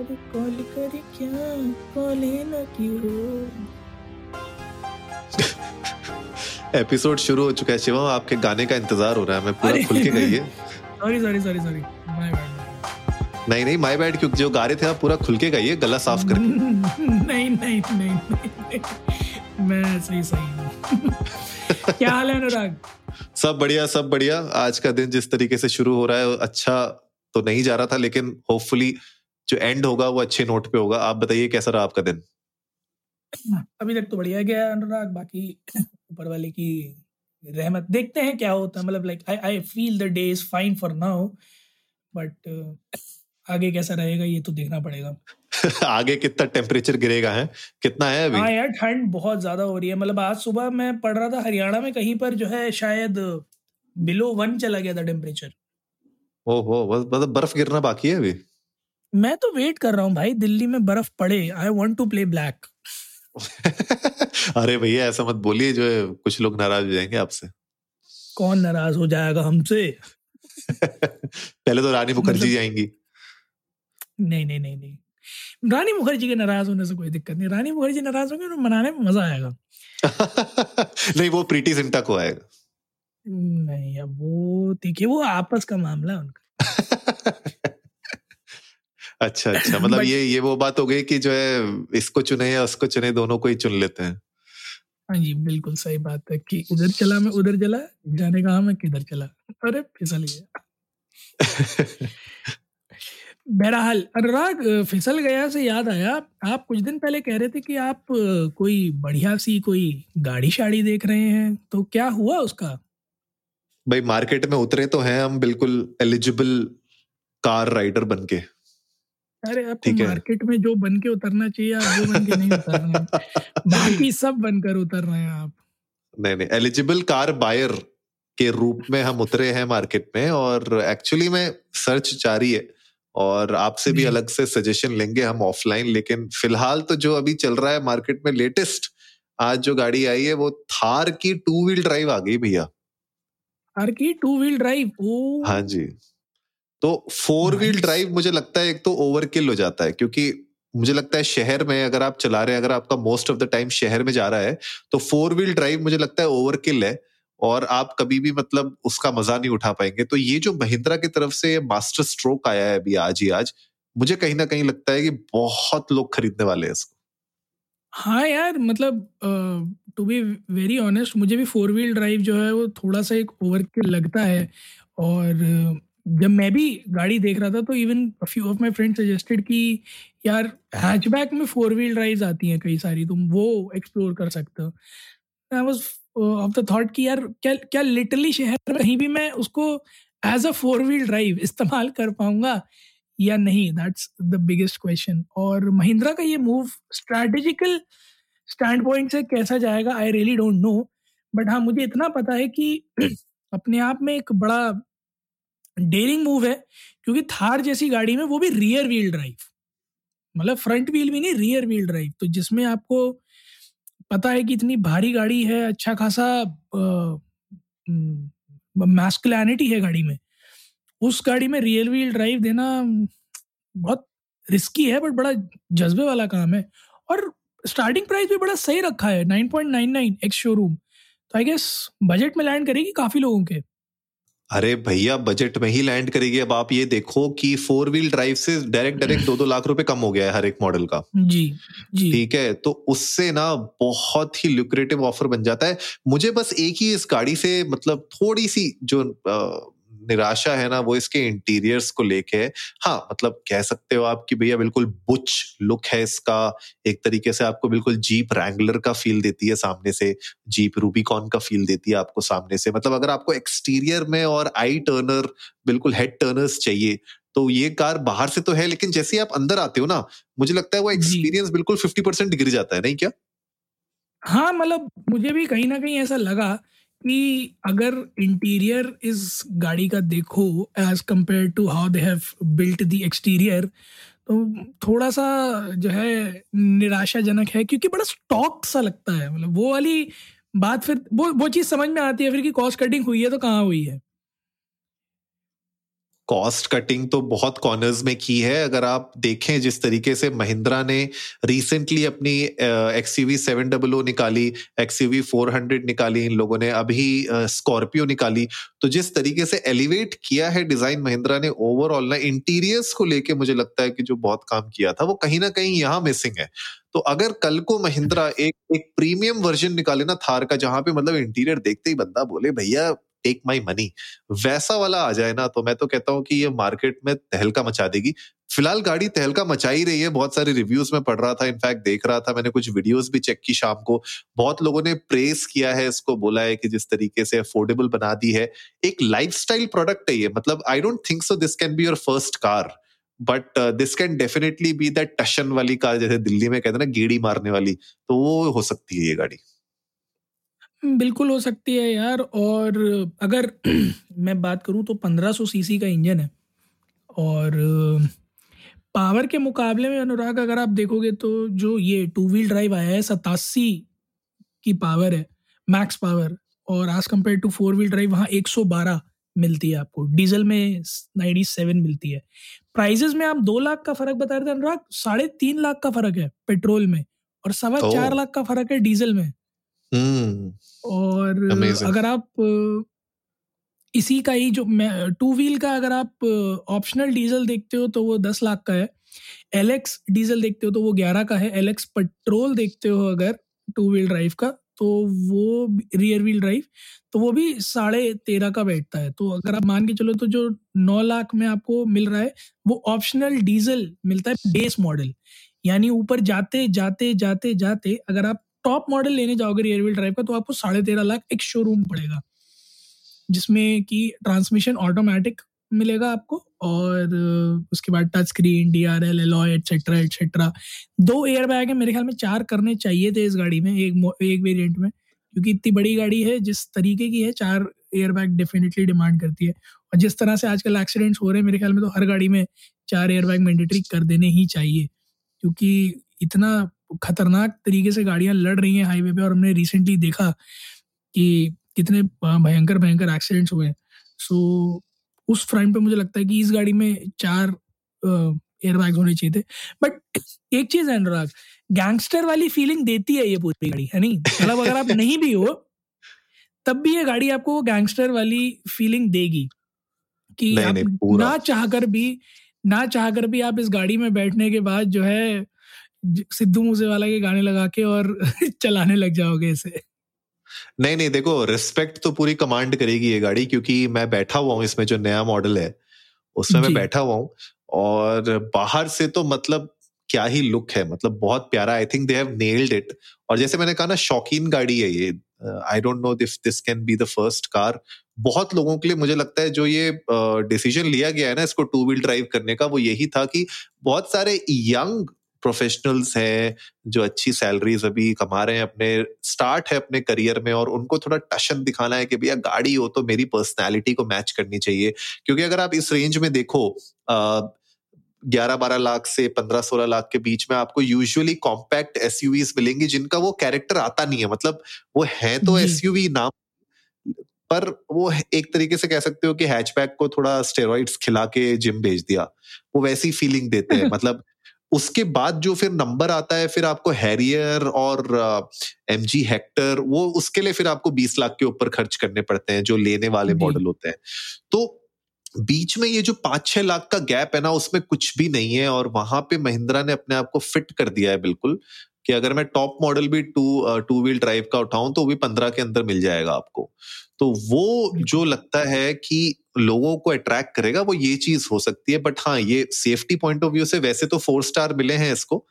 अरे कॉल करे क्या? कॉल है ना क्यों एपिसोड शुरू हो चुका है शिवम आपके गाने का इंतज़ार हो रहा है मैं पूरा खुल के गई है sorry sorry sorry sorry my bad नहीं नहीं माय बैड क्योंकि जो गा रहे थे आप पूरा खुल के गाइए गला साफ़ करके नहीं नहीं नहीं नहीं मैं सही सही हूँ। क्या हाल है अनुराग? सब बढ़िया सब बढ़िया। आज का दिन जिस तरीके से शुरू हो रहा है अच्छा तो नहीं जा रहा था लेकिन होपफुली जो एंड होगा वो अच्छे नोट पे होगा। आप बताइए कैसा रहा आपका दिन? अभी तक तो बढ़िया गया अनुराग। बाकी ऊपर वाले की रहमत देखते हैं क्या होता है। मतलब like I I feel the day is fine for now but आगे कैसा रहेगा ये तो देखना पड़ेगा। आगे कितना टेम्परेचर गिरेगा है? कितना है अभी? हाँ यार ठंड बहुत ज़्यादा हो रही है। मतलब आज सुबह मैं पढ़ रहा था हरियाणा में कहीं पर जो है शायद बिलो वन चला गया था टेम्परेचर ओहो मतलब बर्फ़ गिरना बाकी है अभी? मैं तो वेट कर रहा हूँ भाई दिल्ली में बर्फ़ पड़े I want to play black अरे भैया ऐसा मत बोलिए जो है कुछ लोग नाराज़ हो जाएँगे आपसे। कौन नाराज़ हो जाएगा हमसे? पहले तो रानी मुखर्जी मतलब... आएँगी। नहीं नहीं नहीं नहीं। रानी मुखर्जी के नाराज़ होने से कोई दिक्कत नहीं। रानी मुखर्जी नाराज़ होंगे तो मनाने में मज़ा आएगा। नहीं वो प्रीति सिंटा को आएगा। नहीं अब वो देखिए वो आपस का मामला उनका। अच्छा अच्छा। मतलब ये ये वो बात हो गई कि जो है इसको चुने या उसको चुने दोनों को ही चुन लेते हैं। हाँ जी बिल्कुल सही बात है कि उधर चला मैं उधर चला जाने कहा मैं किधर चला। अरे फिसल गया। बहरहाल अनुराग फिसल गया से याद आया आप कुछ दिन पहले कह रहे थे कि आप कोई बढ़िया सी कोई गाड़ी शाड़ी देख रहे हैं तो क्या हुआ उसका? भाई मार्केट में उतरे तो हैं हम बिल्कुल एलिजिबल कार राइडर बन के अरे आपको मार्केट में जो बन के उतरना चाहिए आप वो बन के नहीं उतर रहे हैं। बाकी सब बनकर उतर रहे हैं आप। नहीं नहीं एलिजिबल कार बायर के रूप में हम उतरे हैं मार्केट में और एक्चुअली में सर्च जारी है और आपसे भी अलग से सजेशन लेंगे हम ऑफलाइन लेकिन फ़िलहाल तो जो अभी चल रहा है मार्केट में लेटेस्ट आज जो गाड़ी आई है वो थार की टू व्हील ड्राइव आ गई भैया। थार की टू व्हील ड्राइव हाँ जी। तो फोर व्हील ड्राइव मुझे लगता है एक तो ओवरकिल हो जाता है क्योंकि मुझे लगता है शहर में अगर आप चला रहे हैं अगर आपका मोस्ट ऑफ़ द टाइम शहर में जा रहा है तो फोर व्हील ड्राइव मुझे लगता है ओवरकिल है और आप कभी भी मतलब उसका मज़ा नहीं उठा पाएँगे। तो ये जो महिंद्रा की तरफ़ से मास्टर स्ट्रोक आया है अभी आज ही आज मुझे कहीं ना कहीं लगता है कि बहुत लोग खरीदने वाले हैं इसको। हाँ यार मतलब टू बी वेरी ऑनेस्ट मुझे भी फोर व्हील ड्राइव जो है वो थोड़ा सा एक ओवर लगता है और जब मैं भी गाड़ी देख रहा था तो even few of my friend suggested कि, यार हैचबैक में फोर व्हील ड्राइव्स आती हैं कई सारी, तुम वो एक्सप्लोर कर सकते हो. आई ऑफ़ द थॉट कि यार, क्या क्या लिटरली शहर कहीं भी मैं उसको as a four wheel drive इस्तेमाल कर पाऊँगा या नहीं? दैट्स द बिगेस्ट क्वेश्चन और महिंद्रा का ये मूव स्ट्रैटेजिकल स्टैंड पॉइंट से कैसा जाएगा I really don't know but हाँ मुझे इतना पता है कि अपने आप में एक बड़ा डेयरिंग मूव है, क्योंकि थार जैसी गाड़ी में वो भी रियर व्हील ड्राइव मतलब फ्रंट व्हील भी नहीं रियर व्हील ड्राइव तो जिसमें आपको पता है कि इतनी भारी गाड़ी है अच्छा खासा मैस्कुलैनिटी है गाड़ी में, उस गाड़ी में रियर व्हील ड्राइव देना बहुत रिस्की है बट बड़ा जज्बे वाला काम है। और स्टार्टिंग प्राइस भी बड़ा सही रखा है 9.99 एक्स शोरूम तो आई गेस बजट में लैंड करेगी काफ़ी लोगों के। अरे भैया बजट में ही लैंड करेगी। अब आप ये देखो कि फोर व्हील ड्राइव से डायरेक्ट डायरेक्ट दो दो लाख रुपए कम हो गया है हर एक मॉडल का। जी जी। ठीक है? तो उससे ना बहुत ही लुक्रेटिव ऑफ़र बन जाता है। मुझे बस एक ही इस गाड़ी से मतलब थोड़ी सी जो निराशा है ना वो इसके इंटीरियर्स को लेके है। हाँ मतलब कह सकते हो आप कि भैया बिल्कुल बुच लुक है इसका। एक तरीके से आपको बिल्कुल जीप रैंगलर का फील देती है सामने से। जीप रूबीकॉन का फील देती है आपको सामने से। मतलब अगर आपको एक्सटीरियर में और आई टर्नर बिल्कुल हेड टर्नर्स चाहिए तो ये कार बाहर से तो है लेकिन जैसे आप अंदर आते हो ना मुझे लगता है वो एक्सपीरियंस बिल्कुल फिफ्टी परसेंट गिर जाता है नहीं क्या? हाँ मतलब मुझे भी कहीं ना कहीं ऐसा लगा कि अगर इंटीरियर इस गाड़ी का देखो as compared to how they have built the exterior तो थोड़ा सा जो है निराशाजनक है, क्योंकि बड़ा स्टॉक सा लगता है। मतलब वो वाली बात फिर, वो वो चीज़ समझ में आती है, फिर कि कॉस्ट कटिंग हुई है तो कहाँ हुई है? कॉस्ट कटिंग तो बहुत कॉर्नर्स में की है। अगर आप देखें जिस तरीके से महिंद्रा ने रिसेंटली अपनी एक्सयूवी सेवन डबल ओ निकाली एक्सयूवी फोर हंड्रेड निकाली, इन लोगों ने अभी स्कॉर्पियो निकाली। तो जिस तरीके से एलिवेट किया है डिज़ाइन महिंद्रा ने ओवरऑल ना इंटीरियर्स को लेके मुझे लगता है कि जो बहुत काम किया था, वो कहीं ना कहीं यहाँ मिसिंग है। तो अगर कल को महिंद्रा एक एक प्रीमियम वर्जन निकाले ना थार का, जहाँ पे मतलब इंटीरियर देखते ही बंदा बोले, भैया टेक माई मनी वैसा वाला आ जाए ना तो मैं तो कहता हूँ कि ये मार्केट में तहलका मचा देगी। फ़िलहाल गाड़ी तहलका मचा ही रही है, बहुत सारे रिव्यूज़ में पढ़ रहा था इनफैक्ट देख रहा था मैंने कुछ वीडियोस भी चेक की शाम को। बहुत लोगों ने प्रेस किया है, इसको बोला है कि जिस तरीके से अफोर्डेबल बना दी है। एक लाइफस्टाइल प्रोडक्ट है ये मतलब I don't think so this can be your first car but this can definitely be that टशन वाली कार जैसे दिल्ली में कहते हैं ना, गेड़ी मारने वाली तो वो हो सकती है ये गाड़ी। बिल्कुल हो सकती है यार। और अगर मैं बात करूँ तो 1500 सीसी का इंजन है। और पावर के मुकाबले में अनुराग अगर आप देखोगे तो जो ये टू व्हील ड्राइव आया है सतासी की पावर है मैक्स पावर और as compared to four wheel drive वहाँ 112 मिलती है आपको। डीजल में 97 मिलती है। प्राइजेस में आप दो लाख का फ़र्क बता रहे थे अनुराग साढ़े तीन लाख का फ़र्क है पेट्रोल में और सवा चार लाख का फ़र्क है डीजल में। हम्म। और अगर आप इसी का ही जो टू व्हील का अगर आप ऑप्शनल डीजल देखते हो तो वो दस लाख का है। एलेक्स डीजल देखते हो तो वो ग्यारह का है। एलेक्स पेट्रोल देखते हो अगर टू व्हील ड्राइव का तो वो रियर व्हील ड्राइव तो वो भी साढ़े तेरह का बैठता है। तो अगर आप मान के चलो तो जो नौ लाख में आपको मिल रहा है वो ऑप्शनल डीजल मिलता है बेस मॉडल। यानी ऊपर जाते जाते जाते जाते अगर आप टॉप मॉडल लेने जाओगे रियर व्हील ड्राइव का तो आपको साढ़े तेरह लाख एक शोरूम पड़ेगा। जिसमें कि ट्रांसमिशन ऑटोमेटिक मिलेगा आपको और उसके बाद touch screen D R L alloy etcetera etcetera दो एयर बैग है, मेरे ख्याल में चार करने चाहिए थे इस गाड़ी में, एक एक वेरिएंट में, क्योंकि इतनी बड़ी गाड़ी है, जिस तरीके की है, चार एयर बैग डेफिनेटली डिमांड करती है। और जिस तरह से आजकल एक्सीडेंट्स हो रहे हैं, मेरे ख्याल में तो हर गाड़ी में चार एयर बैग मैंडेटरी कर देने ही चाहिए, क्योंकि इतना खतरनाक तरीके से गाड़ियाँ लड़ रही हैं हाईवे पे और हमने रिसेंटली देखा कि कितने भयंकर भयंकर एक्सीडेंट्स हुए सो so, उस फ्रंट पे मुझे लगता है कि इस गाड़ी में चार एयर बैग होने चाहिए थे। बट एक चीज़ है अनुराग गैंगस्टर वाली फीलिंग देती है ये पूरी गाड़ी है नहीं? मतलब अगर आप नहीं भी हो तब भी ये गाड़ी आपको गैंगस्टर वाली फीलिंग देगी कि नहीं, आप नहीं, ना चाहकर भी ना चाहकर भी आप इस गाड़ी में बैठने के बाद जो है सिद्धू मूसेवाला के गाने लगा के और चलाने लग जाओगे इसे। नहीं नहीं देखो रिस्पेक्ट तो पूरी कमांड करेगी ये गाड़ी क्योंकि मैं बैठा हुआ हूँ इसमें जो नया मॉडल है उसमें मैं बैठा हुआ हूँ और बाहर से तो मतलब क्या ही लुक है मतलब बहुत प्यारा I think they have nailed it और जैसे मैंने कहा ना शौकीन गाड़ी है ये I don't know if this can be the first car बहुत लोगों के लिए मुझे लगता है जो ये डिसीज़न uh, लिया गया है ना इसको टू व्हील ड्राइव करने का वो यही था कि बहुत सारे यंग प्रोफेशनल्स हैं जो अच्छी सैलरीज अभी कमा रहे हैं अपने स्टार्ट है अपने करियर में और उनको थोड़ा टशन दिखाना है कि भैया गाड़ी हो तो मेरी पर्सनैलिटी को मैच करनी चाहिए। क्योंकि अगर आप इस रेंज में देखो अः ग्यारह बारह लाख से पंद्रह सोलह लाख के बीच में आपको यूजुअली कॉम्पैक्ट एस मिलेंगी जिनका वो कैरेक्टर आता नहीं है। मतलब वो है तो एसयूवी नाम पर वो एक तरीके से कह सकते हो कि हैचबैक को थोड़ा स्टेरॉइड्स खिला के जिम भेज दिया। वो वैसी फीलिंग देते हैं। मतलब उसके बाद जो फिर नंबर आता है फिर आपको हैरियर और एम जी हेक्टर वो उसके लिए फिर आपको बीस लाख के ऊपर खर्च करने पड़ते हैं जो लेने वाले मॉडल होते हैं। तो बीच में ये जो पाँच छह लाख का गैप है ना उसमें कुछ भी नहीं है और वहाँ पे महिंद्रा ने अपने आप को फिट कर दिया है बिल्कुल। कि अगर मैं टॉप मॉडल भी टू टू व्हील ड्राइव का उठाऊं तो वो भी पंद्रह के अंदर मिल जाएगा आपको। तो वो जो लगता है कि लोगों को अट्रैक्ट करेगा वो ये चीज़ हो सकती है। बट हाँ ये सेफ्टी पॉइंट ऑफ़ व्यू से वैसे तो फोर स्टार मिले हैं इसको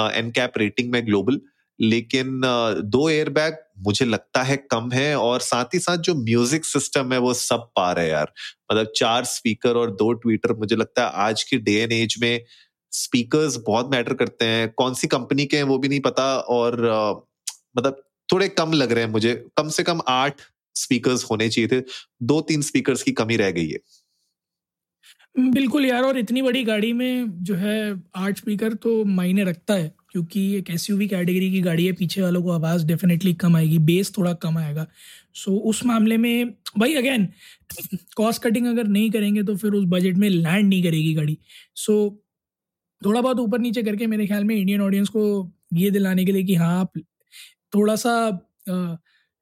एन कैप रेटिंग में ग्लोबल लेकिन दो एयर बैग मुझे लगता है कम है और साथ ही साथ जो म्यूज़िक सिस्टम है वो सब पा रहे यार। मतलब चार स्पीकर और दो ट्विटर मुझे लगता है आज की डे एंड एज में स्पीकर्स बहुत मैटर करते हैं। कौन सी कंपनी के हैं वो भी नहीं पता और मतलब थोड़े कम लग रहे हैं मुझे। कम से कम आठ स्पीकर्स होने चाहिए थे। दो तीन स्पीकर्स की कमी रह गई है। बिल्कुल यार और इतनी बड़ी गाड़ी में जो है आठ स्पीकर तो मायने रखता है क्योंकि एक एसयूवी कैटेगरी की गाड़ी है पीछे वालों को आवाज़ डेफिनेटली कम आएगी बेस थोड़ा कम आएगा। सो so, उस मामले में भाई अगेन कॉस्ट कटिंग अगर नहीं करेंगे तो फिर उस बजट में लैंड नहीं करेगी गाड़ी। सो so, थोड़ा बहुत ऊपर नीचे करके मेरे ख्याल में इंडियन ऑडियंस को ये दिलाने के लिए कि हाँ आप थोड़ा सा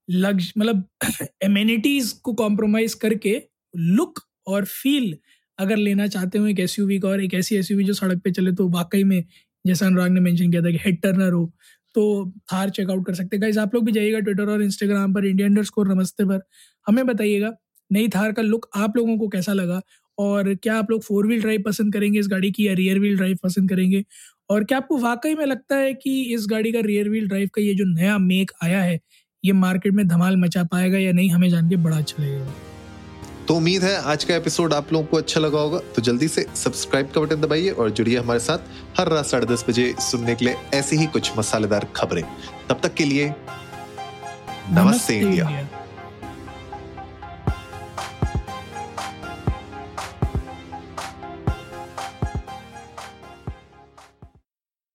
लग्ज मतलब एमेनिटीज़ को कॉम्प्रोमाइज़ करके लुक और फील अगर लेना चाहते हो एक एस का और एक ऐसी एसयूवी जो सड़क पे चले तो वाकई में जैसा अनुराग ने मेंशन किया था कि हेड टर्नर हो तो थार चेकआउट कर सकते हैं। आप लोग भी जाइएगा ट्विटर और इंस्टाग्राम पर इंडिया अंडर स्कोर नमस्ते पर। हमें बताइएगा नई थार का लुक आप लोगों को कैसा लगा? और क्या आप लोग फोर व्हील ड्राइव पसंद करेंगे? इस गाड़ी की या रियर व्हील ड्राइव पसंद करेंगे? और क्या आपको वाकई में लगता है कि इस गाड़ी का रियर व्हील ड्राइव का ये जो नया मेक आया है ये मार्केट में धमाल मचा पाएगा या नहीं? हमें जान के बड़ा अच्छा लगेगा। तो उम्मीद है आज का एपिसोड आप लोगों को अच्छा लगा होगा। तो जल्दी से सब्सक्राइब का बटन दबाइए और जुड़िए हमारे साथ हर रात साढ़े दस बजे सुनने के लिए ऐसी ही कुछ मसालेदार खबरें। तब तक के लिए नमस्ते, नमस्ते इंडिया, इंडिया।